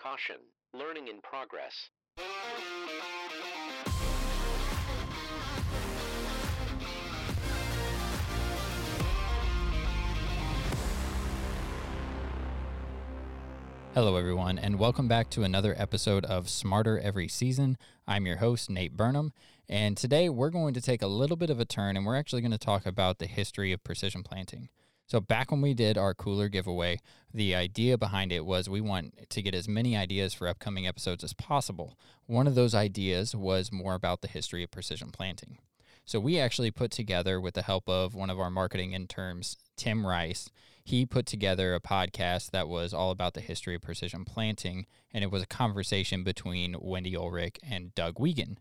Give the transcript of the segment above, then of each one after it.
Caution, learning in progress. Hello, everyone, and welcome back to another episode of Smarter Every Season. I'm your host, Nate Burnham, and today we're going to take a little bit of a turn and we're actually going to talk about the history of precision planting. So, back when we did our cooler giveaway, the idea behind it was we want to get as many ideas for upcoming episodes as possible. One of those ideas was more about the history of precision planting. So, we actually put together, with the help of one of our marketing interns, Tim Rice, he put together a podcast that was all about the history of precision planting, and it was a conversation between Wendy Ulrich and Doug Wiegand.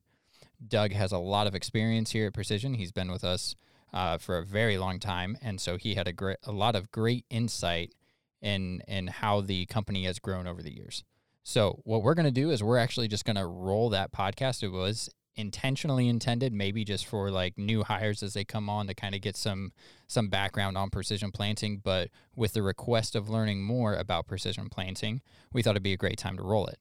Doug has a lot of experience here at Precision. He's been with us uh, for a very long time, and so he had a great, a lot of great insight in in how the company has grown over the years. So what we're going to do is we're actually just going to roll that podcast. It was intentionally intended maybe just for like new hires as they come on to kind of get some some background on precision planting but with the request of learning more about precision planting we thought it'd be a great time to roll it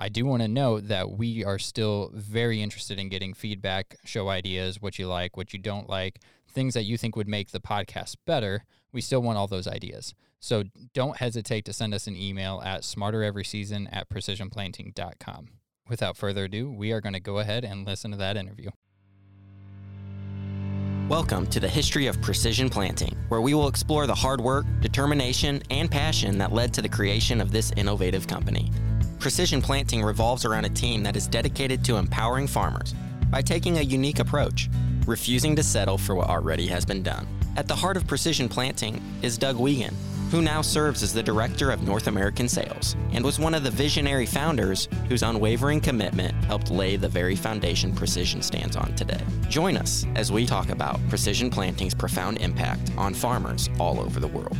i do want to note that we are still very interested in getting feedback show ideas what you like what you don't like things that you think would make the podcast better we still want all those ideas so don't hesitate to send us an email at smartereveryseason at precisionplanting.com without further ado, we are going to go ahead and listen to that interview. Welcome to the History of Precision Planting, where we will explore the hard work, determination, and passion that led to the creation of this innovative company. Precision Planting revolves around a team that is dedicated to empowering farmers by taking a unique approach, refusing to settle for what already has been done. At the heart of Precision Planting is Doug Wiegand, who now serves as the Director of North American Sales and was one of the visionary founders whose unwavering commitment helped lay the very foundation Precision stands on today. Join us as we talk about Precision Planting's profound impact on farmers all over the world.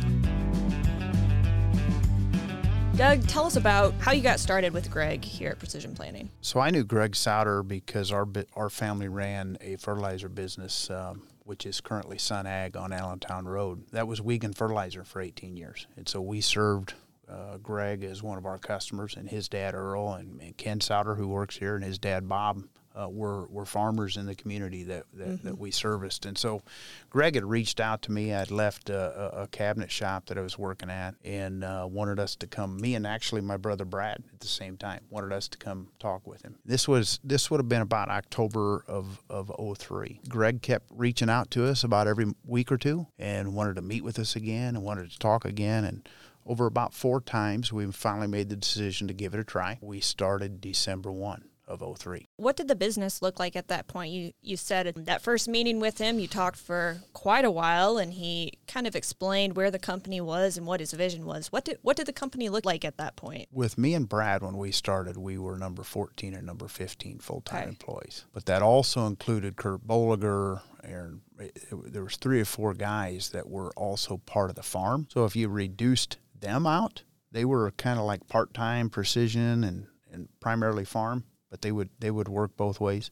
Doug, tell us about how you got started with Greg here at Precision Planting. So I knew Greg Sauter because our our family ran a fertilizer business um, which is currently Sun Ag on Allentown Road. That was Wiegand Fertilizer for 18 years. And so we served uh, Greg as one of our customers, and his dad Earl, and, and Ken Sauter, who works here, and his dad Bob uh, were were farmers in the community that that, mm-hmm. that, we serviced. And so, Greg had reached out to me. I'd left a, a cabinet shop that I was working at, and uh, wanted us to come. Me and actually my brother Brad at the same time wanted us to come talk with him. This was this would have been about October of of 03. Greg kept reaching out to us about every week or two, and wanted to meet with us again, and wanted to talk again, and over about four times, we finally made the decision to give it a try. We started December 1 of 03. What did the business look like at that point? You you said in that first meeting with him, you talked for quite a while and he kind of explained where the company was and what his vision was. What did what did the company look like at that point? With me and Brad when we started, we were number 14 and number 15 full-time okay. employees. But that also included Kurt Bolliger, Aaron it, it, there was three or four guys that were also part of the farm. So if you reduced them out, they were kind of like part-time precision and, and primarily farm but they would they would work both ways.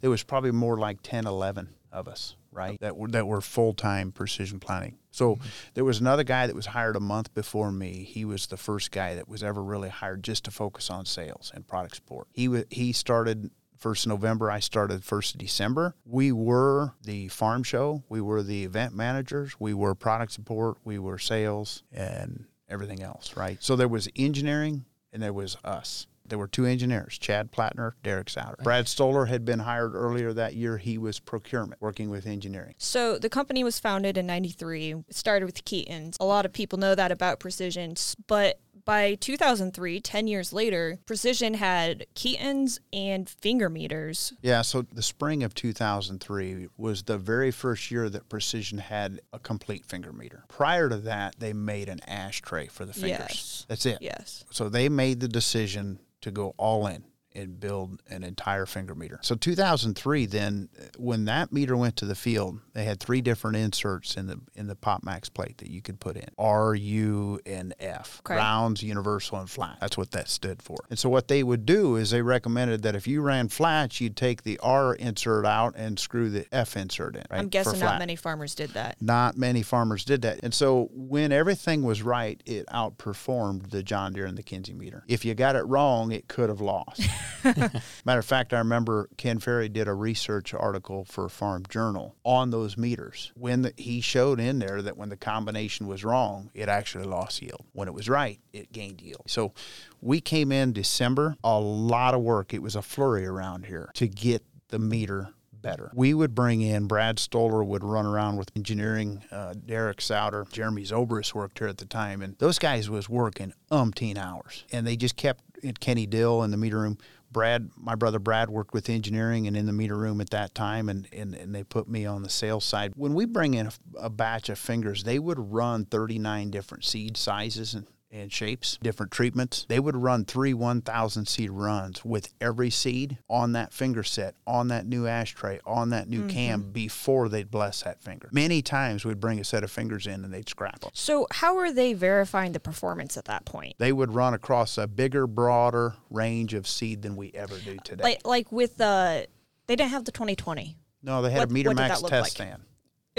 There was probably more like 10, 11 of us, right? That were that were full time precision planting. So mm-hmm. there was another guy that was hired a month before me. He was the first guy that was ever really hired just to focus on sales and product support. He w- he started first November. I started first of December. We were the farm show. We were the event managers. We were product support. We were sales and everything else, right? So there was engineering and there was us. There were two engineers, Chad Plattner, Derek Sauter. Brad Stoller had been hired earlier that year. He was procurement, working with engineering. So the company was founded in 93, started with Keeton's. A lot of people know that about Precision, but by 2003, 10 years later, Precision had Keeton's and finger meters. Yeah, so the spring of 2003 was the very first year that Precision had a complete finger meter. Prior to that, they made an ashtray for the fingers. Yes. That's it. Yes. So they made the decision to go all in and build an entire finger meter. So 2003 then when that meter went to the field, they had three different inserts in the in the Pop Max plate that you could put in. R, U, and F. Rounds, universal, and flat. That's what that stood for. And so what they would do is they recommended that if you ran flats, you'd take the R insert out and screw the F insert in. Right? I'm guessing not many farmers did that. Not many farmers did that. And so when everything was right, it outperformed the John Deere and the Kinze meter. If you got it wrong, it could have lost. Matter of fact, I remember Ken Ferrie did a research article for Farm Journal on those meters. When the, he showed in there that when the combination was wrong, it actually lost yield. When it was right, it gained yield. So we came in December, a lot of work. It was a flurry around here to get the meter better. We would bring in Brad Stoller would run around with engineering. Uh, Derek Sauter, Jeremy Zobrist worked here at the time, and those guys was working umpteen hours, and they just kept Kenny Dill in the meter room. Brad, my brother Brad, worked with engineering and in the meter room at that time, and, and, and they put me on the sales side. When we bring in a, a batch of fingers, they would run 39 different seed sizes and and shapes, different treatments. They would run three 1,000 seed runs with every seed on that finger set, on that new ashtray, on that new mm-hmm. cam before they'd bless that finger. Many times we'd bring a set of fingers in and they'd scrap them. So how are they verifying the performance at that point? They would run across a bigger, broader range of seed than we ever do today. Like like with the they didn't have the 2020. no, they had what- a Meter Max test like? stand.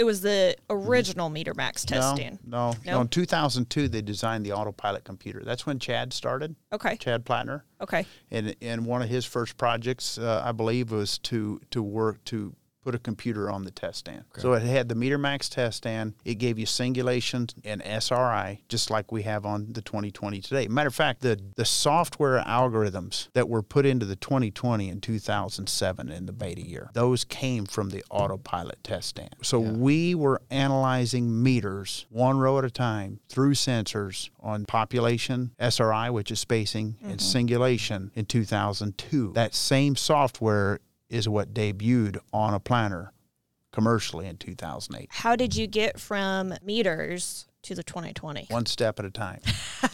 It was the original Meter Max testing. no. No, No? no. In 2002, they designed the autopilot computer. That's when Chad started, Okay. Chad Plattner. Okay. and and one of his first projects, uh, I believe, was to to work to put a computer on the test stand. So it had the Meter Max test stand. It gave you singulation and SRI, just like we have on the 2020 today. Matter of fact, the the software algorithms that were put into the 2020 in 2007 in the beta year, those came from the autopilot test stand. So we were analyzing meters one row at a time through sensors on population, SRI, which is spacing, and mm-hmm. singulation in 2002. That same software is what debuted on a planter commercially in 2008. How did you get from meters to the 2020? One step at a time.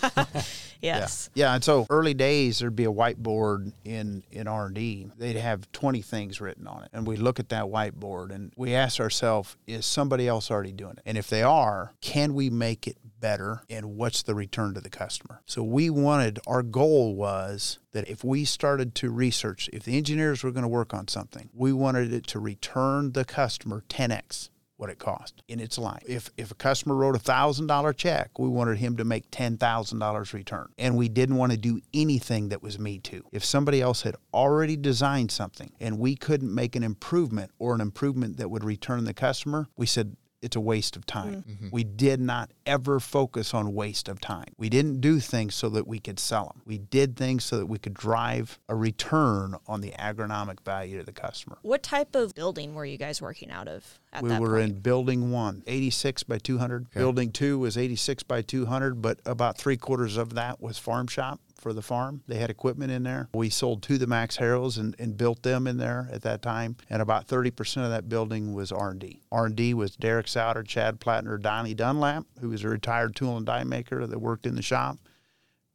Yes. Yeah, and so early days there'd be a whiteboard in in R and D. They'd have twenty things written on it, and we look at that whiteboard and we ask ourselves, is somebody else already doing it? And if they are, can we make it better? And what's the return to the customer? So we wanted our goal was that if we started to research, if the engineers were going to work on something, we wanted it to return the customer 10x what it cost in its life. If if a customer wrote a thousand dollar check, we wanted him to make ten thousand dollars return, and we didn't want to do anything that was me too. If somebody else had already designed something and we couldn't make an improvement or an improvement that would return the customer, we said. It's a waste of time. Mm-hmm. Mm-hmm. We did not ever focus on waste of time. We didn't do things so that we could sell them. We did things so that we could drive a return on the agronomic value to the customer. What type of building were you guys working out of at we that were point? in building one, 86 by 200. Building two was 86 by 200, but about three quarters of that was farm shop for the farm. They had equipment in there. We sold to the Max Harrows and, and built them in there at that time. And about 30% of that building was R&D. R&D was Derek Sauter, Chad Plattner, Donnie Dunlap, who was a retired tool and die maker that worked in the shop,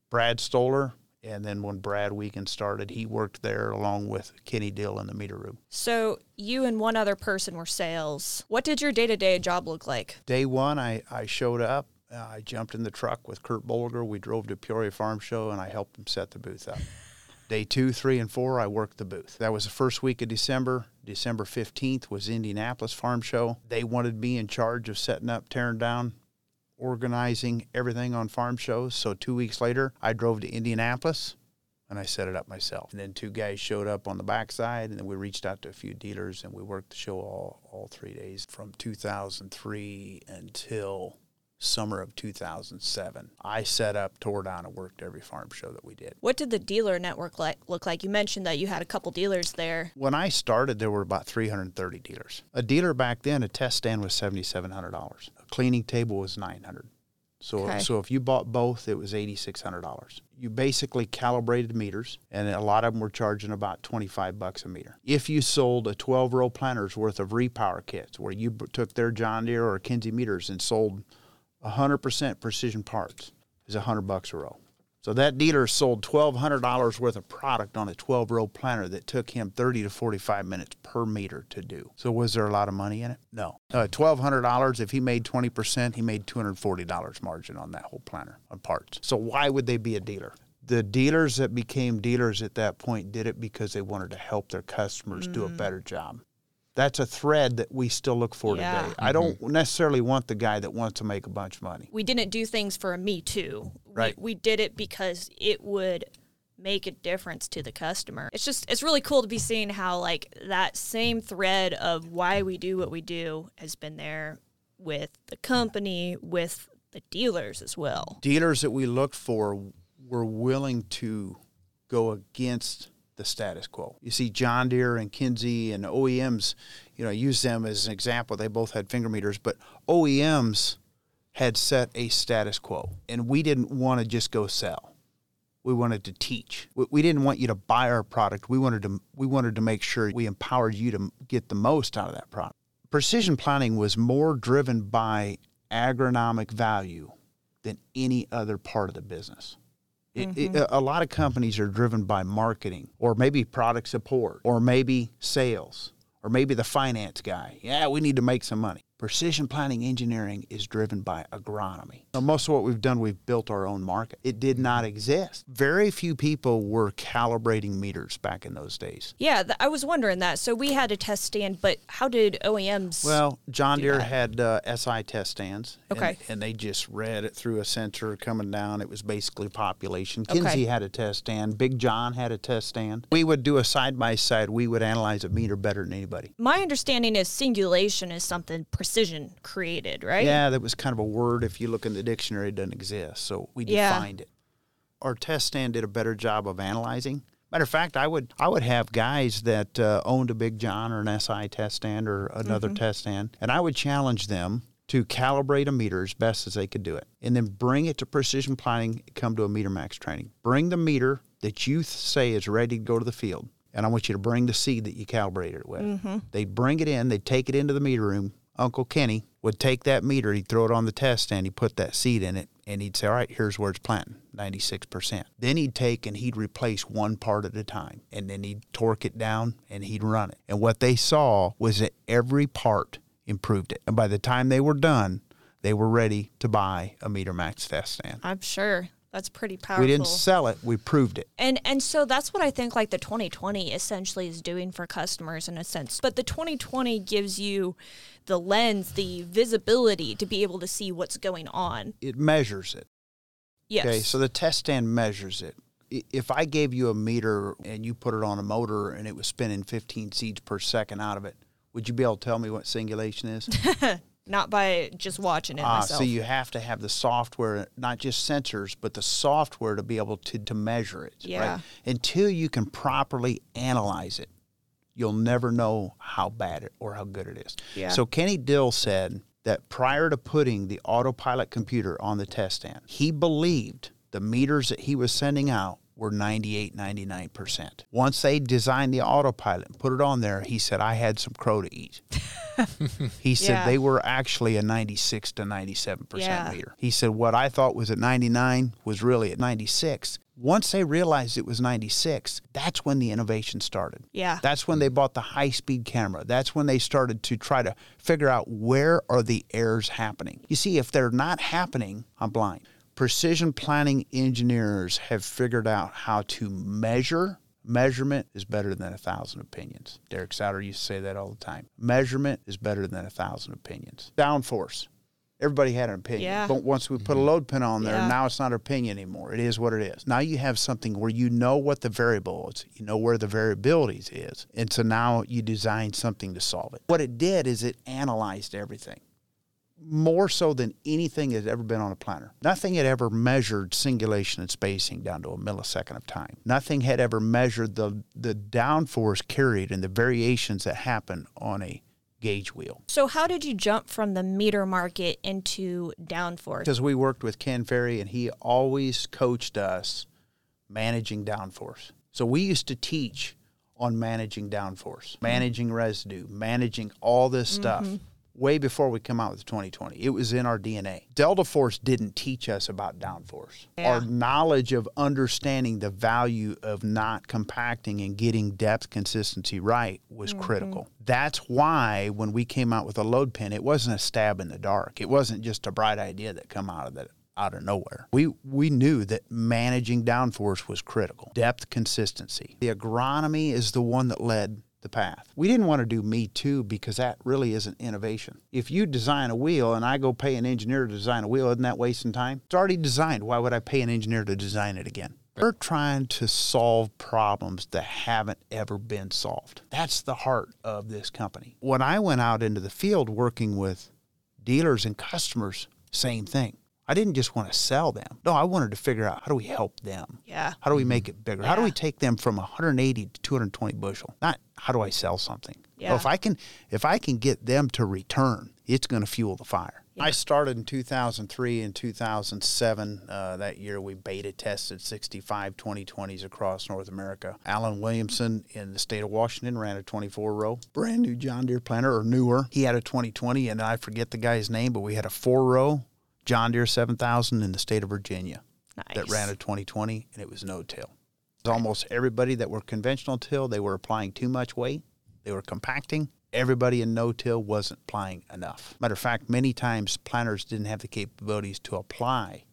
Brad Stoller, and then when Brad Wiegand started, he worked there along with Kenny Dill in the meter room. So you and one other person were sales. What did your day to day job look like? Day one, I, I showed up. Uh, I jumped in the truck with Kurt Bolger. We drove to Peoria Farm Show, and I helped him set the booth up. Day two, three, and four, I worked the booth. That was the first week of December. December 15th was Indianapolis Farm Show. They wanted me in charge of setting up, tearing down, organizing everything on farm shows. So two weeks later, I drove to Indianapolis and I set it up myself. And then two guys showed up on the backside, and then we reached out to a few dealers, and we worked the show all, all three days from 2003 until summer of 2007. I set up, tore down, and worked every farm show that we did. What did the dealer network like, look like? You mentioned that you had a couple dealers there. When I started, there were about 330 dealers. A dealer back then, a test stand was $7,700. A cleaning table was 900 So, Okay. so if you bought both, it was $8,600. You basically calibrated meters, and a lot of them were charging about 25 bucks a meter. If you sold a 12 row planter's worth of repower kits, where you took their John Deere or Kinze meters and sold 100% precision parts, is 100 bucks a row. So that dealer sold $1,200 worth of product on a 12 row planter that took him 30 to 45 minutes per meter to do. So was there a lot of money in it? No. Uh, $1,200, if he made 20%, he made $240 margin on that whole planter on parts. So why would they be a dealer? The dealers that became dealers at that point did it because they wanted to help their customers do a better job. That's a thread that we still look for Yeah. today. I mm-hmm. don't necessarily want the guy that wants to make a bunch of money. We didn't do things for a me too. We- Right. We, did it because it would make a difference to the customer. It's just it's really cool to be seeing how like that same thread of why we do what we do has been there with the company, with the dealers as well. dealers that we looked for were willing to go against the status quo. You see, John Deere and Kinze and OEMs, you know, use them as an example. They both had finger meters, but OEMs had set a status quo, and we didn't want to just go sell. We wanted to teach. We- didn't want you to buy our product. We wanted to we wanted to make sure we empowered you to get the most out of that product. Precision planting was more driven by agronomic value than any other part of the business. It, it, mm-hmm. a lot of companies are driven by marketing or maybe product support or maybe sales or maybe the finance guy. Yeah, we need to make some money. Precision planting engineering is driven by agronomy. Now, most of what we've done, we've built our own market. It did not exist. Very few people were calibrating meters back in those days. Yeah, th- I was wondering that. So we had a test stand, but how did OEMs? Well, John Deere that. had uh, SI test stands. and- Okay. And, they just read it through a sensor coming down. It was basically population. Kinze had a test stand. Big John had a test stand. We would do a side by side. We would analyze a meter better than anybody. my understanding is singulation is something precision created, right? Yeah, that was kind of a word. If you look in the dictionary, doesn't exist. So we Yeah. defined it. Our test stand did a better job of analyzing. Matter of fact, I would I would have guys that uh, owned a Big John or an SI test stand or another test stand, and I would challenge them to calibrate a meter as best as they could do it, and then bring it to precision planting. Come to a meter max training. Bring the meter that you say is ready to go to the field, and I want you to bring the seed that you calibrated it with. They'd bring it in. They'd take it into the meter room. Uncle Kenny would take that meter, he'd throw it on the test stand, he'd put that seed in it, and he'd say, All right, here's where it's planting, 96%. Then he'd take and he'd replace one part at a time, and then he'd torque it down and he'd run it. And what they saw was that every part improved it. And by the time they were done, they were ready to buy a Meter Max test stand. I'm sure that's pretty powerful. We didn't sell it, we proved it. And and so that's what I think like the 2020 essentially is doing for customers in a sense. But the 2020 gives you the lens, the visibility to be able to see what's going on. It measures it. Yes. Okay, so the test stand measures it. If I gave you a meter and you put it on a motor and it was spinning 15 seeds per second out of it, would you be able to tell me what singulation is? Not by just watching it Ah, myself. so you have to have the software, not just sensors, but the software to be able to, to measure it. Yeah. Right? Until you can properly analyze it, you'll never know how bad it or how good it is. Yeah. So Kenny Dill said that prior to putting the autopilot computer on the test stand, he believed the meters that he was sending out were 98, 99%. Once they designed the autopilot and put it on there, he said, I had some crow to eat. He said Yeah. they were actually a 96 to 97% Yeah. meter. He said what I thought was at 99 was really at 96. Once they realized it was 96, that's when the innovation started. Yeah. That's when they bought the high speed camera. That's when they started to try to figure out where are the errors happening. You see, if they're not happening, I'm blind. Precision planting engineers have figured out how to measure. Measurement is better than a thousand opinions. Derek Sauter used to say that all the time. Measurement is better than a thousand opinions. Downforce. Everybody had an opinion. Yeah. But once we put a mm-hmm. load pin on there, Yeah. now it's not an opinion anymore. It is what it is. Now you have something where you know what the variable is, you know where the variabilities is. And so now you design something to solve it. What it did is it analyzed everything more so than anything that ever been on a planter. Nothing had ever measured singulation and spacing down to a millisecond of time. Nothing had ever measured the, the downforce carried and the variations that happen on a gauge wheel. so how did you jump from the meter market into downforce? Because we worked with Ken Ferrie and he always coached us managing downforce. So we used to teach on managing downforce, managing residue, managing all this stuff. Mm-hmm. Way before we come out with 2020. It was in our DNA. Delta Force didn't teach us about downforce. Yeah. Our knowledge of understanding the value of not compacting and getting depth consistency right was mm-hmm. critical. That's why when we came out with a load pin, it wasn't a stab in the dark. It wasn't just a bright idea that come out of the out of nowhere. We we knew that managing downforce was critical. Depth consistency. The agronomy is the one that led the path. We didn't want to do me too because that really isn't innovation. If you design a wheel and I go pay an engineer to design a wheel, isn't that wasting time? It's already designed. Why would I pay an engineer to design it again? We're trying to solve problems that haven't ever been solved. That's the heart of this company. When I went out into the field working with dealers and customers, same thing. I didn't just want to sell them. No, I wanted to figure out how do we help them? Yeah. How do we make it bigger? How do we take them from 180 to 220 bushel? Not how do I sell something? Well, Yeah. if I can if I can get them to return, it's going to fuel the fire. Yeah. I started in 2003 and 2007. Uh, that year we beta tested 65 2020s across North America. Alan Williamson in the state of Washington ran a 24 row, brand new John Deere planter or newer. He had a 2020 and I forget the guy's name, but we had a four row John Deere 7000 in the state of Virginia Nice. that ran a 2020 and it was no till. Was almost everybody that were conventional till, they were applying too much weight. They were compacting. Everybody in no till wasn't applying enough. Matter of fact, many times planters didn't have the capabilities to apply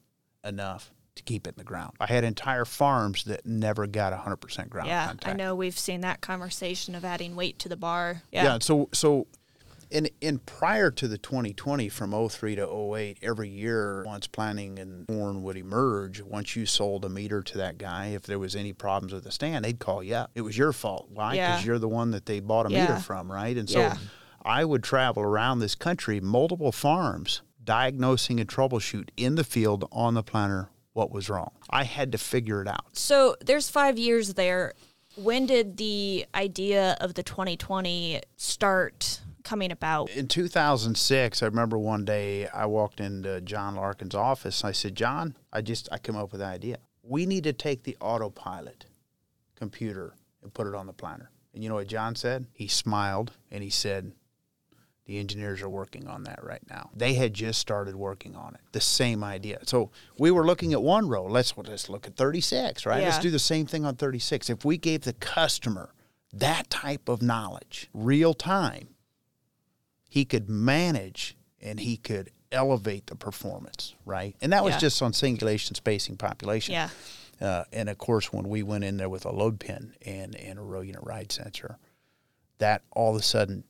enough to keep it in the ground. I had entire farms that never got 100% ground yeah, contact. I know we've seen that conversation of adding weight to the bar. Yeah. Yeah. so so in in prior to the 2020 from 03 to 08 every year once planning and corn would emerge once you sold a meter to that guy if there was any problems with the stand they'd call you up it was your fault why Yeah. because you're the one that they bought a Yeah. meter from right and so Yeah. i would travel around this country multiple farms diagnosing and troubleshoot in the field on the planter what was wrong i had to figure it out So there's five years there. When did the idea of the 2020 start coming about? in 2006 i remember one day i walked into john larkin's office i said john i just i come up with an idea we need to take the autopilot computer and put it on the planter and you know what john said he smiled and he said the engineers are working on that right now. They had just started working on it. The same idea. So we were looking at one row. Let's let's look at 36, right? Let's do the same thing on 36. If we gave the customer that type of knowledge, real time, he could manage and he could elevate the performance, right? And that was Yeah. just on singulation, spacing, population. Yeah. Uh, and of course, when we went in there with a load pin and, and a row unit ride sensor, that all of a sudden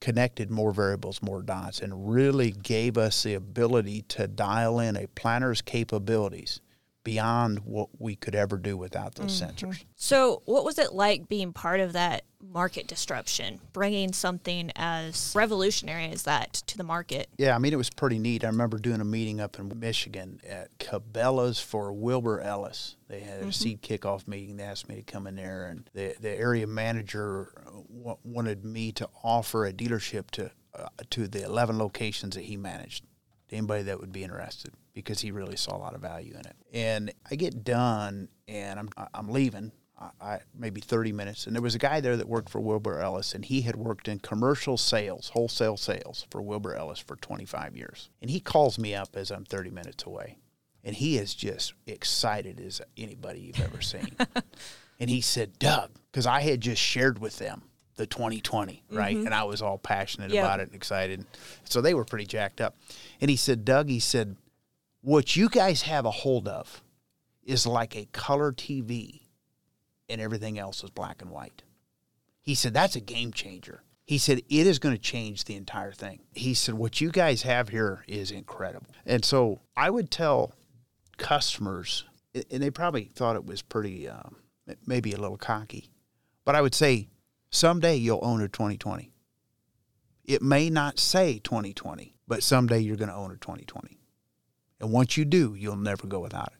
connected more variables, more dots, and really gave us the ability to dial in a planter's capabilities beyond what we could ever do without those sensors. So, what was it like being part of that market disruption, bringing something as revolutionary as that to the market? Yeah, I mean, it was pretty neat. I remember doing a meeting up in Michigan at Cabela's for Wilbur Ellis. They had a seed kickoff meeting. They asked me to come in there, and the, the area manager w- wanted me to offer a dealership to uh, to the 11 locations that he managed. To anybody that would be interested, because he really saw a lot of value in it. And I get done, and I'm I'm leaving. I, I maybe 30 minutes, and there was a guy there that worked for Wilbur Ellis, and he had worked in commercial sales, wholesale sales for Wilbur Ellis for 25 years. And he calls me up as I'm 30 minutes away, and he is just excited as anybody you've ever seen. and he said, "Doug," because I had just shared with them the 2020, right? Mm-hmm. And I was all passionate Yep. about it and excited. So they were pretty jacked up. And he said, "Doug," he said, "What you guys have a hold of is like a color TV." And everything else is black and white. He said, That's a game changer. He said, It is going to change the entire thing. He said, What you guys have here is incredible. And so I would tell customers, and they probably thought it was pretty, um, maybe a little cocky, but I would say, Someday you'll own a 2020. It may not say 2020, but someday you're going to own a 2020. And once you do, you'll never go without it.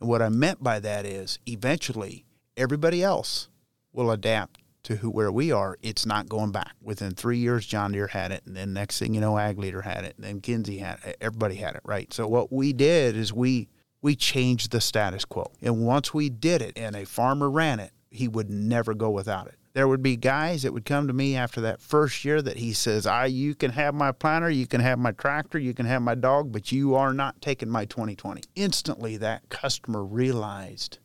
And what I meant by that is eventually everybody else will adapt to who where we are. It's not going back. Within three years, John Deere had it, and then next thing you know, Ag Leader had it, and then Kinze had it. Everybody had it, right? So what we did is we we changed the status quo. And once we did it and a farmer ran it, he would never go without it. There would be guys that would come to me after that first year that he says, "I, you can have my planter, you can have my tractor, you can have my dog, but you are not taking my 2020." Instantly, that customer realized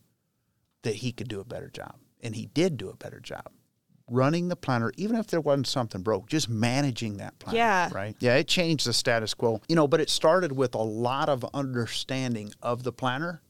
that he could do a better job, and he did do a better job running the planter, even if there wasn't something broke, just managing that planter. Yeah. Right. Yeah, it changed the status quo. You know, but it started with a lot of understanding of the planter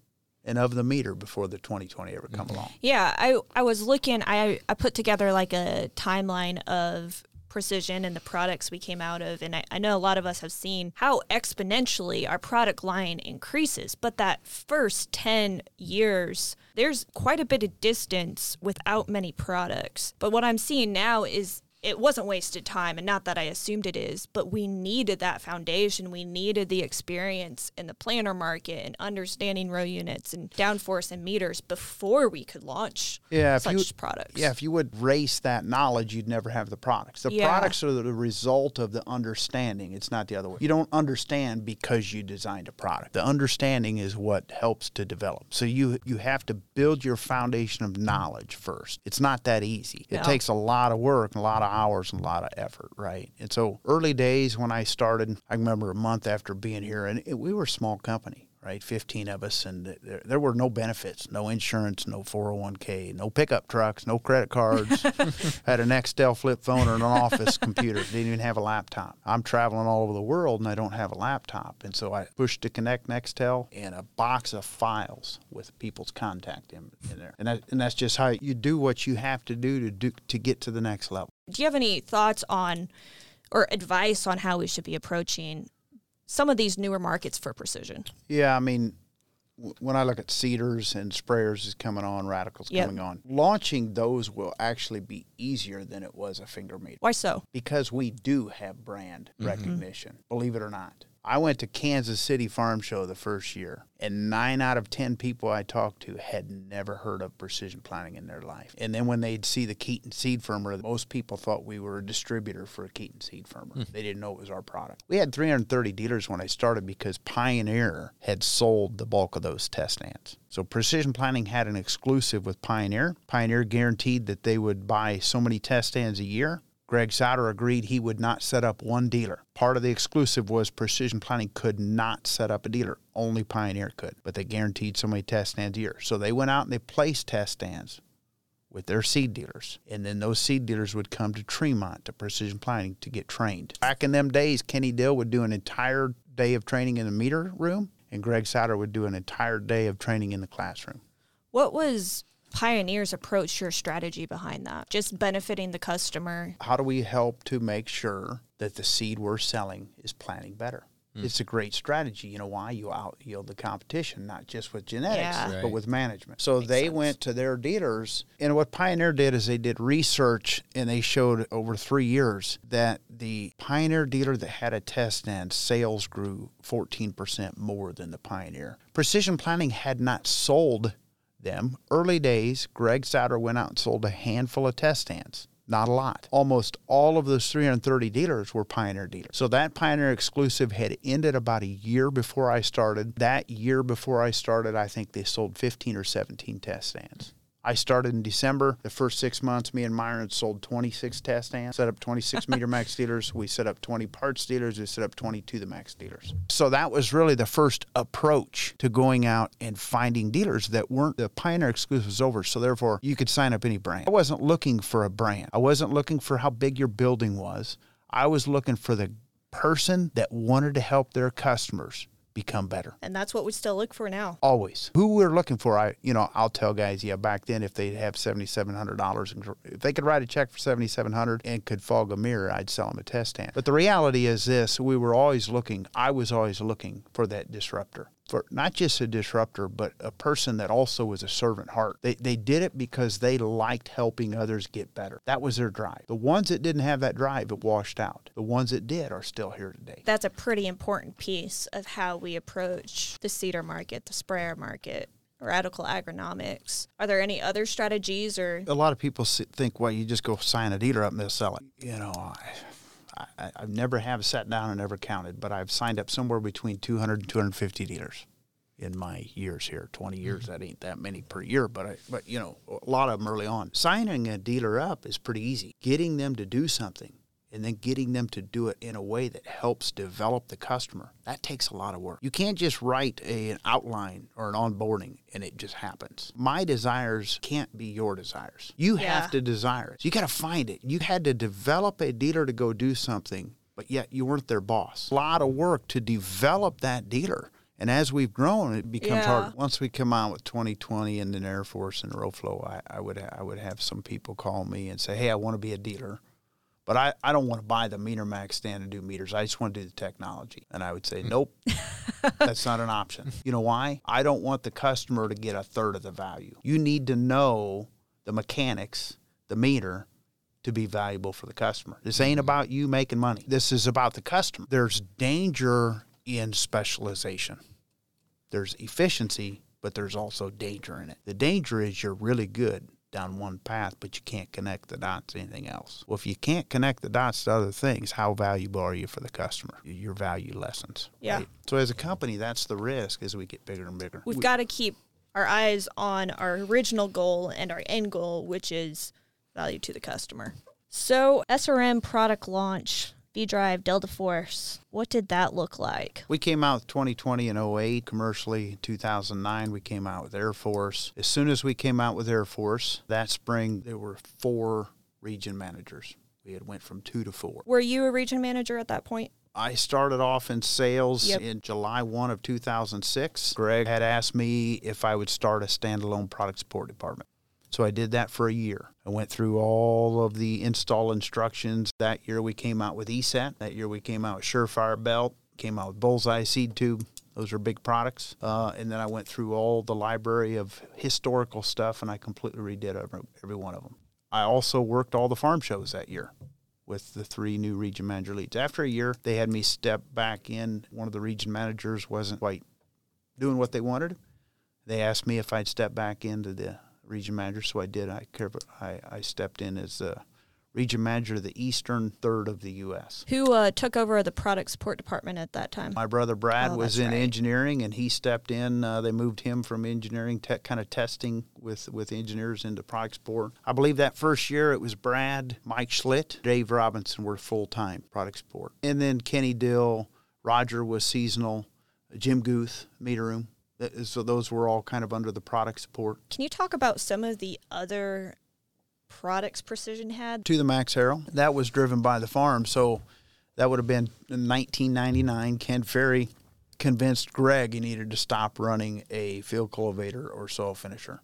and of the meter before the 2020 ever come mm-hmm. along. Yeah, I I was looking. I I put together like a timeline of precision and the products we came out of, and I, I know a lot of us have seen how exponentially our product line increases. But that first ten years, there's quite a bit of distance without many products. But what I'm seeing now is it wasn't wasted time and not that I assumed it is, but we needed that foundation. We needed the experience in the planter market and understanding row units and downforce and meters before we could launch Yeah, if such you- products. Yeah, if you would race that knowledge, you'd never have the products. The Yeah. products are the result of the understanding. It's not the other way. You don't understand because you designed a product. The understanding is what helps to develop. So you you have to build your foundation of knowledge first. It's not that easy. It No. takes a lot of work, and a lot of hours, and a lot of effort, right? And so early days when I started, I remember a month after being here, and it, we were a small company right? 15 of us, and there, there were no benefits, no insurance, no 401k, no pickup trucks, no credit cards. Had an Nextel flip phone or an office computer. Didn't even have a laptop. I'm traveling all over the world, and I don't have a laptop. And so I pushed to connect Nextel and a box of files with people's contact in, in there. And, that, and that's just how you do what you have to do to do to get to the next level. Do you have any thoughts on or advice on how we should be approaching some of these newer markets for precision? Yeah, I mean, w- when I look at seeders and sprayers is coming on, Radicle's Yep. coming on, launching those will actually be easier than it was a finger meter Why so? because we do have brand mm-hmm. recognition. Believe it or not. I went to Kansas City Farm Show the first year, and nine out of 10 people I talked to had never heard of precision planting in their life. And then when they'd see the Keeton seed firmer, most people thought we were a distributor for a Keeton seed firmer. Hmm. They didn't know it was our product. We had 330 dealers when I started because Pioneer had sold the bulk of those test stands. So Precision Planting had an exclusive with Pioneer. Pioneer guaranteed that they would buy so many test stands a year. Greg Sauter agreed he would not set up one dealer. Part of the exclusive was Precision Planting could not set up a dealer. Only Pioneer could, but they guaranteed so many test stands a year. So they went out and they placed test stands with their seed dealers. And then those seed dealers would come to Tremont to Precision Planting to get trained. Back in them days, Kenny Dill would do an entire day of training in the meter room, and Greg Sauter would do an entire day of training in the classroom. What was Pioneer's approach, your strategy behind that? Just benefiting the customer. how do we help to make sure that the seed we're selling is planting better? Hmm. It's a great strategy. You know why? You out yield the competition, not just with genetics, Yeah. but with management. So they sense. went to their dealers, and what Pioneer did is they did research and they showed over three years that the Pioneer dealer that had a test stand sales grew 14% more than the Pioneer. Precision Planting had not sold them. Early days, Greg Sauter went out and sold a handful of test stands. Not a lot. Almost all of those 330 dealers were Pioneer dealers. So that Pioneer exclusive had ended about a year before I started. That year before I started, I think they sold 15 or 17 test stands. I started in December. The first six months, me and Myron sold 26 test stands, set up 26 meter max dealers. We set up 20 parts dealers. We set up 22 the max dealers. So that was really the first approach to going out and finding dealers that weren't the Pioneer exclusive was over. So therefore, you could sign up any brand. I wasn't looking for a brand. I wasn't looking for how big your building was. I was looking for the person that wanted to help their customers become better. And that's what we still look for now. always. Who we're looking for i you know i'll tell guys yeah back then if they have $7700 and if they could write a check for 7700 and could fog a mirror i'd sell them a test stand but the reality is this we were always looking i was always looking for that disruptor for not just a disruptor but a person that also was a servant heart. They, they did it because they liked helping others get better. That was their drive. The ones that didn't have that drive it washed out. The ones that did are still here today. That's a pretty important piece of how we approach the seeder market, the sprayer market, Radicle Agronomics. Are there any other strategies or a lot of people think, well, you just go sign a dealer up and they'll sell it. You know, I, I, I've never have sat down and ever counted, but I've signed up somewhere between 200 and 250 dealers in my years here. 20 years, mm-hmm. that ain't that many per year, but I, but you know, a lot of them early on. Signing a dealer up is pretty easy. Getting them to do something and then getting them to do it in a way that helps develop the customer. That takes a lot of work. You can't just write a, an outline or an onboarding and it just happens. My desires can't be your desires. You Yeah. have to desire it. You got to find it. You had to develop a dealer to go do something, but yet you weren't their boss. A lot of work to develop that dealer. And as we've grown, it becomes Yeah. hard. Once we come out with 2020 and then Air Force and RowFlow, I, I would I would have some people call me and say, "Hey, I want to be a dealer." But I, I don't want to buy the meter max stand and do meters. I just want to do the technology. And I would say, hmm. nope, that's not an option. You know why? I don't want the customer to get a third of the value. You need to know the mechanics, the meter, to be valuable for the customer. This ain't hmm. about you making money. This is about the customer. There's danger in specialization. There's efficiency, but there's also danger in it. The danger is you're really good down one path, but you can't connect the dots to anything else. Well, if you can't connect the dots to other things, how valuable are you for the customer? Your value lessens. Yeah. So as a company, that's the risk as we get bigger and bigger. We've We- got to keep our eyes on our original goal and our end goal, which is value to the customer. So, SRM product launch, V Drive, Delta Force, what did that look like? We came out with 2020 and 08 commercially. 2009, we came out with Air Force. As soon as we came out with Air Force, that spring there were four region managers. We had went from two to four. Were you a region manager at that point? I started off in sales Yep. in July 1 of 2006. Greg had asked me if I would start a standalone product support department. So I did that for a year. I went through all of the install instructions. That year we came out with eSet. That year we came out with Surefire Belt, came out with Bullseye Seed Tube. Those are big products. Uh, and then I went through all the library of historical stuff and I completely redid every, every one of them. I also worked all the farm shows that year with the three new region manager leads. After a year, they had me step back in. One of the region managers wasn't quite doing what they wanted. They asked me if I'd step back into the region manager, so I did. I care- I, I stepped in as the region manager of the eastern third of the U.S. Who uh, took over the product support department at that time? My brother Brad Oh, was in right. engineering, and he stepped in. Uh, they moved him from engineering, tech, kind of testing with with engineers into product support. I believe that first year it was Brad, Mike Schlitt, Dave Robinson were full time product support, and then Kenny Dill, Roger was seasonal, Jim Guth, meter room. So those were all kind of under the product support. Can you talk about some of the other products Precision had? to the Max Harrow. That was driven by the farm. So that would have been in 1999. Ken Ferrie convinced Greg he needed to stop running a field cultivator or soil finisher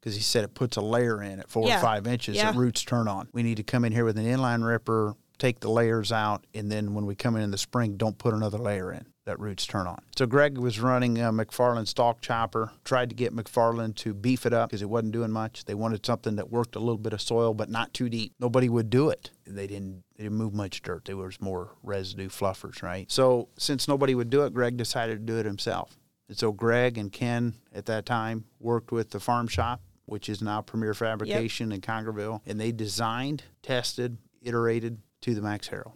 because he said it puts a layer in at four Yeah. or five inches Yeah. that roots turn on. We need to come in here with an inline ripper, take the layers out, and then when we come in in the spring, don't put another layer in that roots turn on. So Greg was running a McFarlane stalk chopper, tried to get McFarlane to beef it up because it wasn't doing much. They wanted something that worked a little bit of soil, but not too deep. Nobody would do it. They didn't, they didn't move much dirt. There was more residue fluffers, right? So since nobody would do it, Greg decided to do it himself. And so Greg and Ken at that time worked with the farm shop, which is now Premier Fabrication in Congerville, and they designed, tested, iterated to the Max Harrow.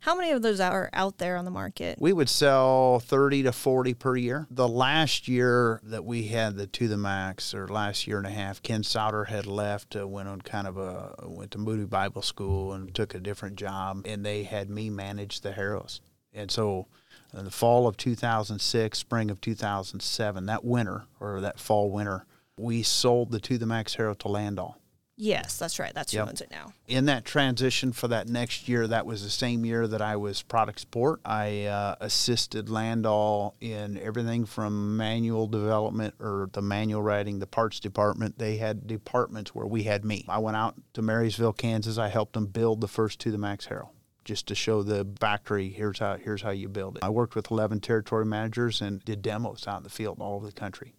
How many of those are out there on the market? We would sell 30 to 40 per year. The last year that we had the To the Max, or last year and a half, Ken Sauter had left, uh, went on kind of a, went to Moody Bible School and took a different job, and they had me manage the Harrows. And so in the fall of 2006, spring of 2007, that winter, or that fall winter, we sold the To the Max Harrow to Landoll Yes, that's right. That's Yep. who owns it now. in that transition for that next year, that was the same year that I was product support. I uh, assisted Landoll in everything from manual development or the manual writing, the parts department. They had departments where we had me. I went out to Marysville, Kansas. I helped them build the first to the Max Harrow. Just to show the factory, here's how here's how you build it. I worked with 11 territory managers and did demos out in the field all over the country.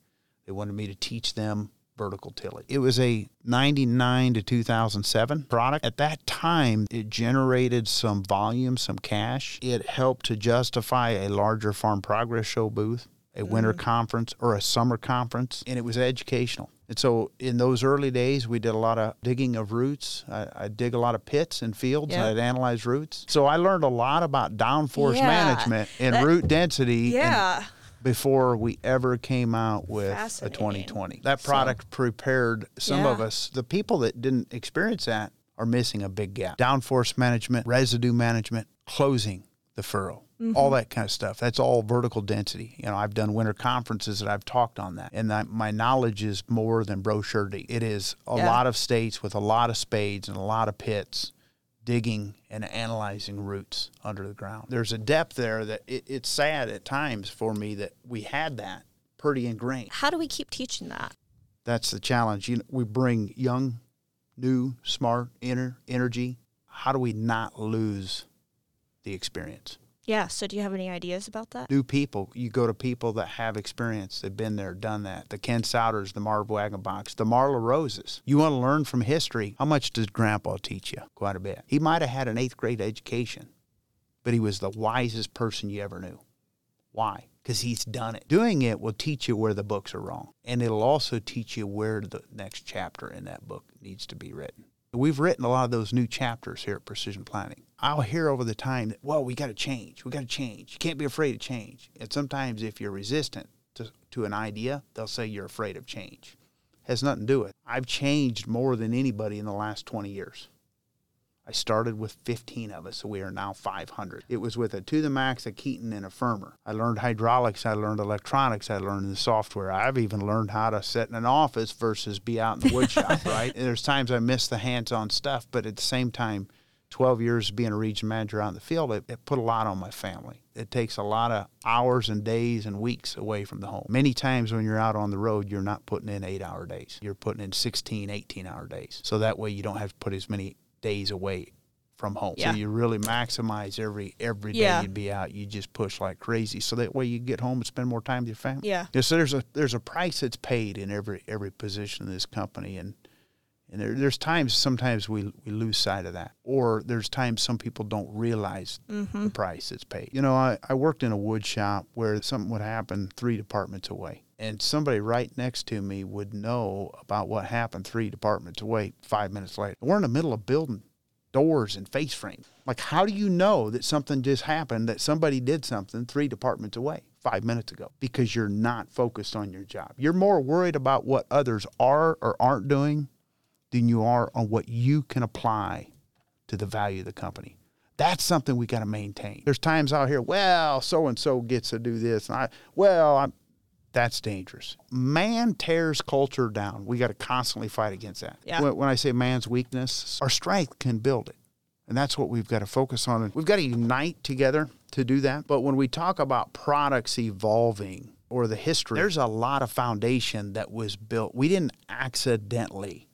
They wanted me to teach them vertical tillage. It was a 99 to 2007 product. At that time, it generated some volume, some cash. It helped to justify a larger Farm Progress Show booth, a winter mm. conference, or a summer conference, and it was educational. And so in those early days, we did a lot of digging of roots. I, I dig a lot of pits and fields, and Yeah. I'd analyze roots. So I learned a lot about downforce Yeah, management and that- root density. and Yeah. Before we ever came out with a 2020. That product prepared some of us. The people that didn't experience that are missing a big gap. Downforce management, residue management, closing the furrow. Mm-hmm. All that kind of stuff. That's all vertical density. You know, I've done winter conferences that I've talked on that, and that my knowledge is more than brochurity. It is a Yeah. lot of states with a lot of spades and a lot of pits digging and analyzing roots under the ground. There's a depth there that it, it's sad at times for me that we had that pretty ingrained. How do we keep teaching that? That's the challenge. You know, we bring young, new, smart, inner energy. How do we not lose the experience? Yeah. So do you have any ideas about that? New people, you go to people that have experience. They've been there, done that. The Ken Sauters, the Marv Wagonbox, the Marla Roses. You want to learn from history. How much does Grandpa teach you? Quite a bit. He might have had an eighth grade education, but he was the wisest person you ever knew. Why? Because he's done it. Doing it will teach you where the books are wrong, and it'll also teach you where the next chapter in that book needs to be written. We've written a lot of those new chapters here at Precision Planting. I'll hear over the time that, well, we got to change. We got to change. You can't be afraid of change. And sometimes if you're resistant to, to an idea, they'll say you're afraid of change. Has nothing to do with it. I've changed more than anybody in the last 20 years. I started with 15 of us, so we are now 500. It was with a to the max, a Keeton, and a Firmer. I learned hydraulics, I learned electronics, I learned the software. I've even learned how to sit in an office versus be out in the woodshop, right? And there's times I miss the hands on stuff, but at the same time, 12 years of being a region manager out in the field, it, it put a lot on my family. It takes a lot of hours and days and weeks away from the home. Many times when you're out on the road, you're not putting in eight hour days. You're putting in 16, 18 hour days. So that way you don't have to put as many days away from home. Yeah. So you really maximize every every day Yeah. you'd be out. You just push like crazy. So that way you get home and spend more time with your family. Yeah. So there's a there's a price that's paid in every every position in this company, and and there, there's times sometimes we we lose sight of that, or there's times some people don't realize Mm-hmm. the price that's paid. You know, I, I worked in a wood shop where something would happen three departments away, and somebody right next to me would know about what happened three departments away five minutes later. We're in the middle of building doors and face frames. Like, how do you know that something just happened, that somebody did something three departments away five minutes ago? Because you're not focused on your job. You're more worried about what others are or aren't doing than you are on what you can apply to the value of the company. That's something we got to maintain. There's times out here, well, so and so gets to do this, and I, well, I'm, that's dangerous. Man tears culture down. We got to constantly fight against that. Yeah. When, when I say man's weakness, our strength can build it. And that's what we've got to focus on. And we've got to unite together to do that. But when we talk about products evolving or the history, there's a lot of foundation that was built. We didn't accidentally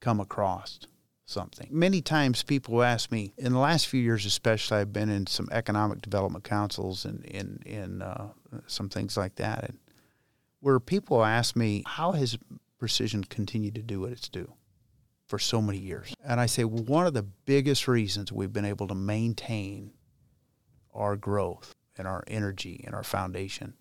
come across something. Many times people ask me, in the last few years especially, I've been in some economic development councils and in, in uh, some things like that. And where people ask me, how has precision continued to do what it's do for so many years? And I say, well, one of the biggest reasons we've been able to maintain our growth and our energy and our foundation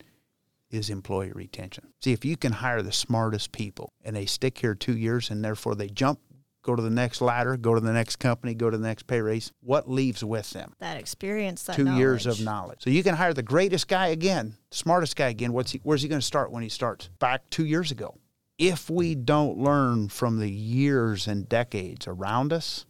is employee retention. See, if you can hire the smartest people and they stick here two years and therefore they jump, go to the next ladder, go to the next company, go to the next pay raise, what leaves with them? That experience, that two years of knowledge. knowledge. So you can hire the greatest guy again, smartest guy again. What's he, where's he going to start when he starts? Back two years ago. If we don't learn from the years and decades around us,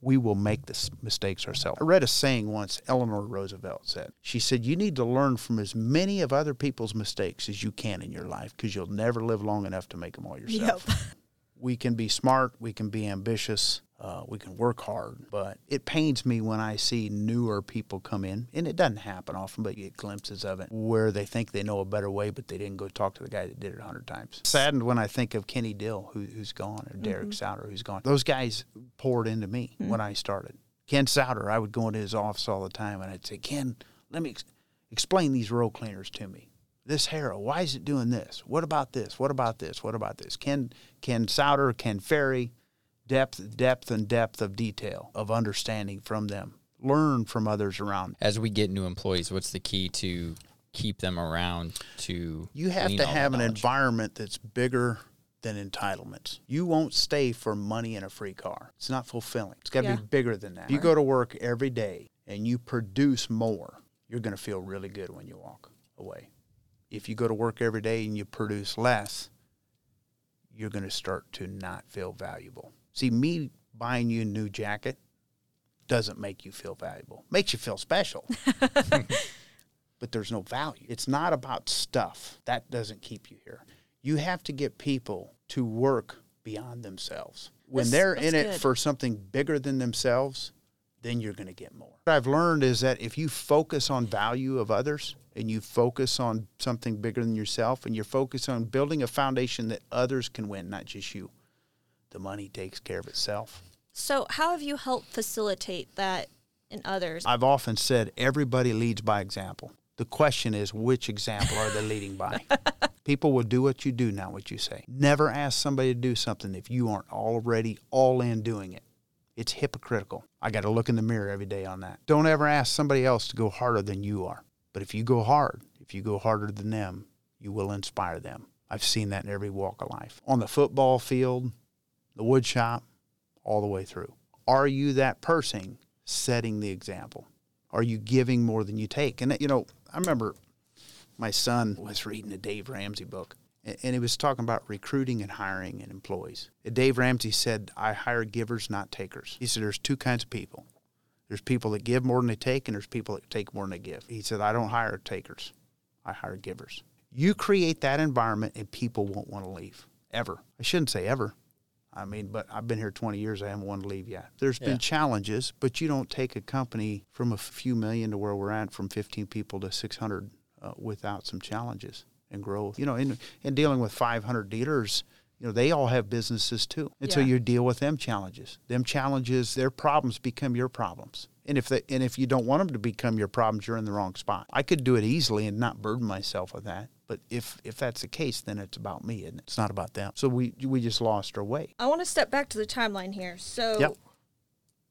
we will make the mistakes ourselves. I read a saying once Eleanor Roosevelt said. She said, You need to learn from as many of other people's mistakes as you can in your life because you'll never live long enough to make them all yourself Yep. we can be smart, we can be ambitious, uh, we can work hard. But it pains me when I see newer people come in, and it doesn't happen often, but you get glimpses of it where they think they know a better way, but they didn't go talk to the guy that did it a hundred times. Saddened when I think of Kenny Dill, who, who's gone, or Derek Sauter, who's gone. Those guys poured into me when I started. Ken Sauter, I would go into his office all the time, and I'd say, Ken, let me ex- explain these row cleaners to me this harrow, why is it doing this? What about this? What about this? What about this? Can Ken Sauter, Ken Ferrie, depth, depth, and depth of detail of understanding from them. Learn from others around. As we get new employees, what's the key to keep them around to You have to have an knowledge? environment that's bigger than entitlements. You won't stay for money and a free car. It's not fulfilling. It's got to Yeah. be bigger than that. If you go to work every day and you produce more, you're going to feel really good when you walk away. If you go to work every day and you produce less, you're going to start to not feel valuable. See, me buying you a new jacket doesn't make you feel valuable. Makes you feel special. but there's no value. It's not about stuff. That doesn't keep you here. You have to get people to work beyond themselves. When That's- they're that's in it for something bigger than themselves, then you're going to get more. What I've learned is that if you focus on value of others and you focus on something bigger than yourself and you're focused on building a foundation that others can win, not just you, the money takes care of itself. So, how have you helped facilitate that in others? I've often said everybody leads by example. The question is, which example are they leading by? People will do what you do, not what you say. Never ask somebody to do something if you aren't already all in doing it. It's hypocritical. I got to look in the mirror every day on that. Don't ever ask somebody else to go harder than you are. But if you go hard, if you go harder than them, you will inspire them. I've seen that in every walk of life. On the football field, the wood shop, all the way through. Are you that person setting the example? Are you giving more than you take? And, you know, I remember my son was reading a Dave Ramsey book, and he was talking about recruiting and hiring and employees. Dave Ramsey said, I hire givers, not takers. He said, There's two kinds of people there's people that give more than they take, and there's people that take more than they give. He said, I don't hire takers, I hire givers. You create that environment, and people won't want to leave ever. I shouldn't say ever. I mean, but I've been here 20 years. I haven't wanted to leave yet. There's Yeah. been challenges, but you don't take a company from a few million to where we're at, from 15 people to 600, uh, without some challenges and growth. You know, in, in dealing with 500 dealers, you know, they all have businesses too. And so you deal with them challenges. Them challenges, their problems become your problems. And if they, and if you don't want them to become your problems, you're in the wrong spot. I could do it easily and not burden myself with that. But if if that's the case, then it's about me, and it? it's not about them. So we we just lost our way. I want to step back to the timeline here. So, Yep.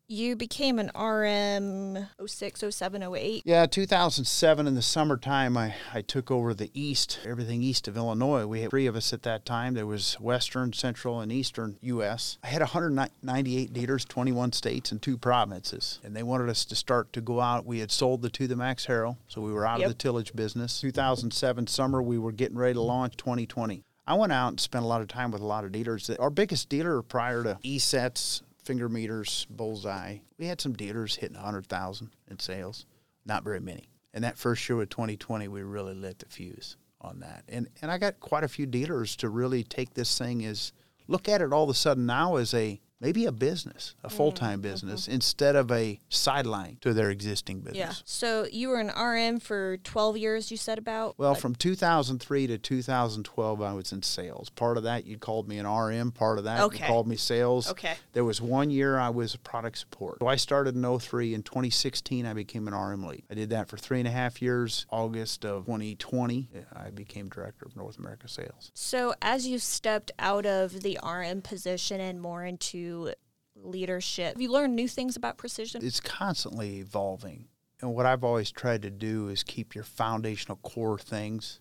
You became an RM 06, 07, 08. Yeah, 2007 in the summertime, I, I took over the east, everything east of Illinois. We had three of us at that time. There was western, central, and eastern U.S. I had 198 dealers, 21 states, and two provinces. And they wanted us to start to go out. We had sold the to the Max Harrow, so we were out Yep. of the tillage business. 2007 summer, we were getting ready to launch 2020. I went out and spent a lot of time with a lot of dealers. Our biggest dealer prior to eSets, finger meters, bullseye, we had some dealers hitting 100,000 in sales. Not very many. And that first year of 2020, we really lit the fuse on that. And and I got quite a few dealers to really take this thing as look at it all of a sudden now as a maybe a business, a mm, full time mm-hmm. business, instead of a sideline to their existing business. Yeah. So, you were an RM for 12 years, you said about? Well, Like- from 2003 to 2012, I was in sales. Part of that, you called me an RM. Part of that, Okay. you called me sales. Okay. There was one year I was product support. So I started in 03. In 2016, I became an RM lead. I did that for three and a half years. August of 2020, uh, I became director of North America sales. So, as you've stepped out of the RM position and more into leadership, have you learned new things about precision? It's constantly evolving. And what I've always tried to do is keep your foundational core things.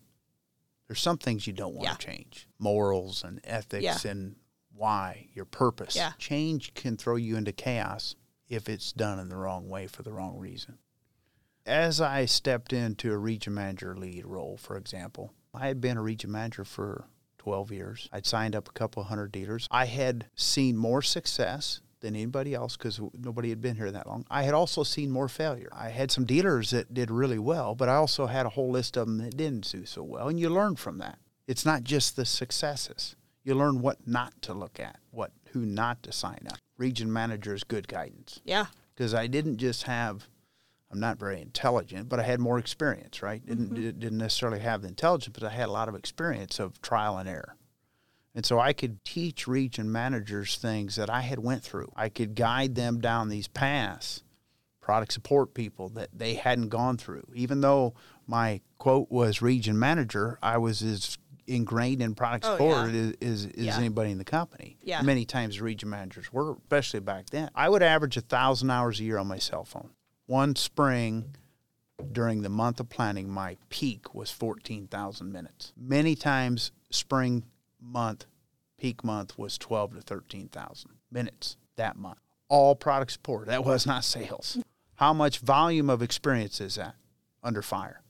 There's some things you don't want Yeah. to change morals and ethics Yeah. and why, your purpose. Yeah. Change can throw you into chaos if it's done in the wrong way for the wrong reason. As I stepped into a region manager lead role, for example, I had been a region manager for 12 years. I'd signed up a couple hundred dealers. I had seen more success than anybody else because nobody had been here that long. I had also seen more failure. I had some dealers that did really well, but I also had a whole list of them that didn't do so well, and you learn from that. It's not just the successes. You learn what not to look at, what who not to sign up. Region manager is good guidance yeah. because I didn't just have I'm not very intelligent, but I had more experience, right? Didn't mm-hmm. di- didn't necessarily have the intelligence, but I had a lot of experience of trial and error. And so I could teach region managers things that I had went through. I could guide them down these paths, product support people that they hadn't gone through. Even though my quote was region manager, I was as ingrained in product Oh, support yeah. as Yeah. anybody in the company. Yeah. Many times region managers were, especially back then. I would average a thousand hours a year on my cell phone. One spring during the month of planting, my peak was 14,000 minutes. Many times, spring month, peak month was 12 to 13,000 minutes that month. All product support. That was not sales. How much volume of experience is that under fire?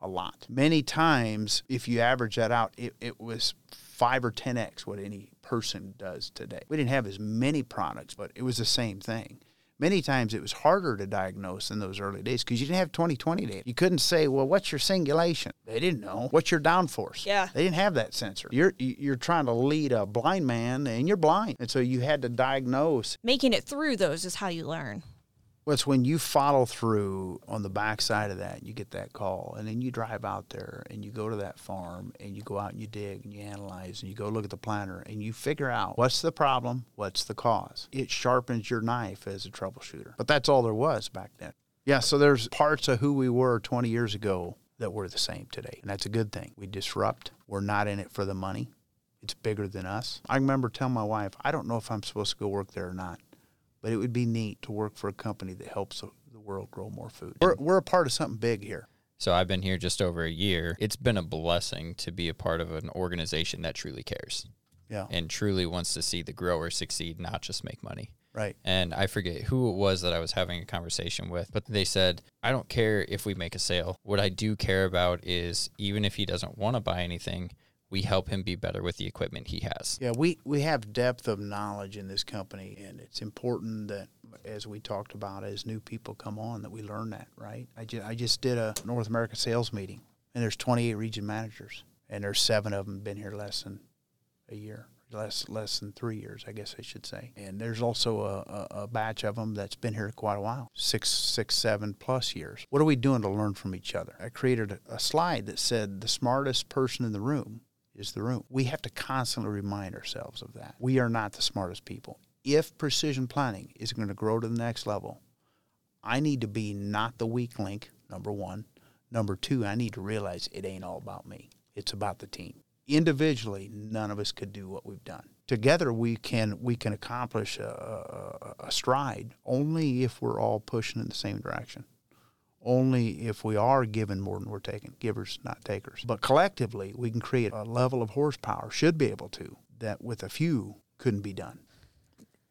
a lot. Many times, if you average that out, it, it was five or 10x what any person does today. We didn't have as many products, but it was the same thing. Many times it was harder to diagnose in those early days because you didn't have 2020 data. You couldn't say, well, what's your singulation? They didn't know. What's your downforce? Yeah. They didn't have that sensor. You're you're trying to lead a blind man and you're blind. And so you had to diagnose Making it through those is how you learn. Well, it's when you follow through on the backside of that, you get that call, and then you drive out there and you go to that farm and you go out and you dig and you analyze and you go look at the planter and you figure out what's the problem, what's the cause. It sharpens your knife as a troubleshooter. But that's all there was back then. Yeah, so there's parts of who we were 20 years ago that we're the same today, and that's a good thing. We disrupt. We're not in it for the money. It's bigger than us. I remember telling my wife, I don't know if I'm supposed to go work there or not but it would be neat to work for a company that helps the world grow more food. We're, we're a part of something big here. So I've been here just over a year. It's been a blessing to be a part of an organization that truly cares Yeah, and truly wants to see the grower succeed, not just make money. right. And I forget who it was that I was having a conversation with, but they said, I don't care if we make a sale. What I do care about is even if he doesn't want to buy anything, we help him be better with the equipment he has. Yeah, we, we have depth of knowledge in this company, and it's important that, as we talked about, as new people come on, that we learn that, right? I just, I just did a North America sales meeting, and there's 28 region managers, and there's seven of them been here less than a year. Less, less than three years, I guess I should say. And there's also a, a, a batch of them that's been here quite a while, six, six, seven plus years. What are we doing to learn from each other? I created a slide that said the smartest person in the room is the room. We have to constantly remind ourselves of that. We are not the smartest people. If precision planting is going to grow to the next level, I need to be not the weak link, number one. Number two, I need to realize it ain't all about me. It's about the team. Individually, none of us could do what we've done. Together, we can we can accomplish a, a, a stride only if we're all pushing in the same direction only if we are given more than we're taking, givers, not takers. But collectively, we can create a level of horsepower, should be able to, that with a few couldn't be done.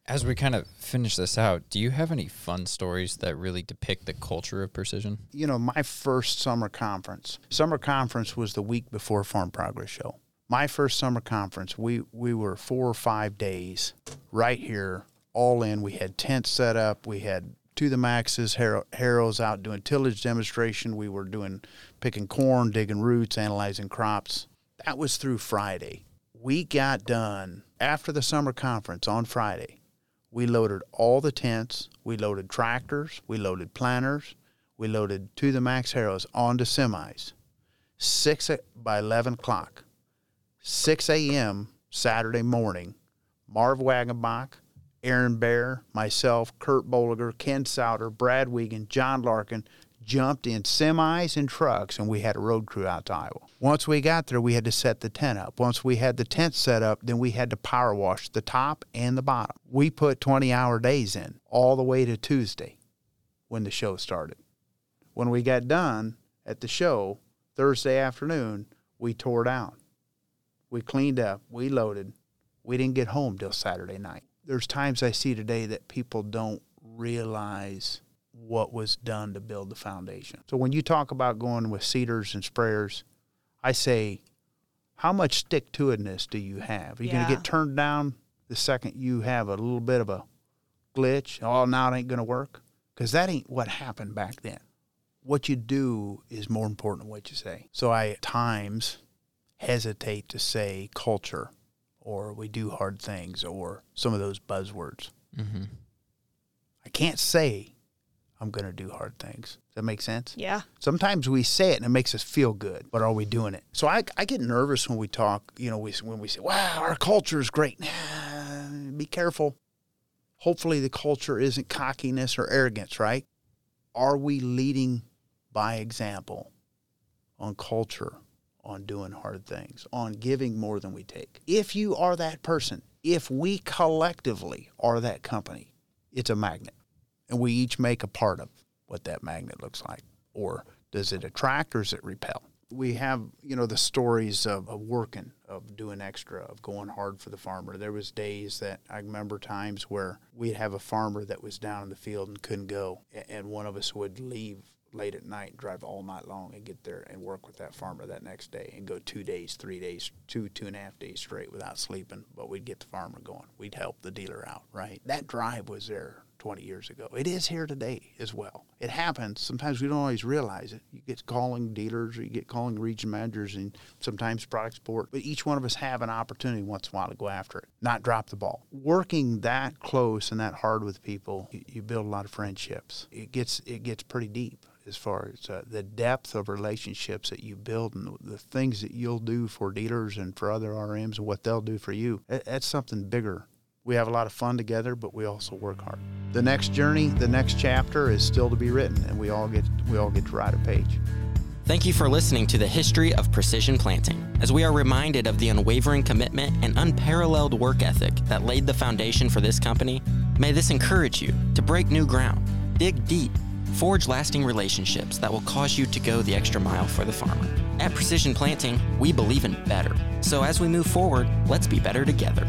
As we kind of finish this out, do you have any fun stories that really depict the culture of precision? You know, my first summer conference, summer conference was the week before Farm Progress Show. My first summer conference, we, we were four or five days right here, all in. We had tents set up, we had to the maxes, harrow, harrows out doing tillage demonstration. We were doing picking corn, digging roots, analyzing crops. That was through Friday. We got done after the summer conference on Friday. We loaded all the tents. We loaded tractors. We loaded planters. We loaded to the max harrows onto semis. Six by eleven o'clock. Six a.m. Saturday morning. Marv Wagenbach, Aaron Bear, myself, Kurt Bolliger, Ken Sauter, Brad Wiegand, John Larkin jumped in semis and trucks and we had a road crew out to Iowa. Once we got there, we had to set the tent up. Once we had the tent set up, then we had to power wash the top and the bottom. We put 20 hour days in all the way to Tuesday when the show started. When we got done at the show Thursday afternoon, we tore down. We cleaned up, we loaded. We didn't get home till Saturday night there's times I see today that people don't realize what was done to build the foundation. So when you talk about going with seeders and sprayers, I say, how much stick to itness do you have? Are you going to get turned down the second you have a little bit of a glitch? Oh, now it ain't going to work? Because that ain't what happened back then. What you do is more important than what you say. So I at times hesitate to say culture or we do hard things or some of those buzzwords. Mm-hmm. I can't say I'm going to do hard things. Does that make sense? Yeah. Sometimes we say it and it makes us feel good, but are we doing it? So I, I get nervous when we talk, you know, we, when we say, wow, our culture is great. Be careful. Hopefully the culture isn't cockiness or arrogance, right? Are we leading by example on culture, on doing hard things, on giving more than we take? If you are that person, if we collectively are that company, it's a magnet. And we each make a part of what that magnet looks like. Or does it attract or does it repel? We have, you know, the stories of, of working, of doing extra, of going hard for the farmer. There was days that I remember times where we'd have a farmer that was down in the field and couldn't go, and one of us would leave late at night, drive all night long, and get there and work with that farmer that next day, and go two days, three days, two two and a half days straight without sleeping. But we'd get the farmer going. We'd help the dealer out. Right. That drive was there 20 years ago. It is here today as well. It happens. Sometimes we don't always realize it. You get calling dealers or you get calling region managers and sometimes product support, but each one of us have an opportunity once in a while to go after it, not drop the ball. Working that close and that hard with people, you, you build a lot of friendships. It gets it gets pretty deep as far as uh, the depth of relationships that you build and the things that you'll do for dealers and for other RMs and what they'll do for you. That's something bigger we have a lot of fun together, but we also work hard. The next journey, the next chapter is still to be written, and we all get we all get to write a page. Thank you for listening to the history of precision planting, as we are reminded of the unwavering commitment and unparalleled work ethic that laid the foundation for this company. May this encourage you to break new ground, dig deep, forge lasting relationships that will cause you to go the extra mile for the farmer. At Precision Planting, we believe in better. So as we move forward, let's be better together.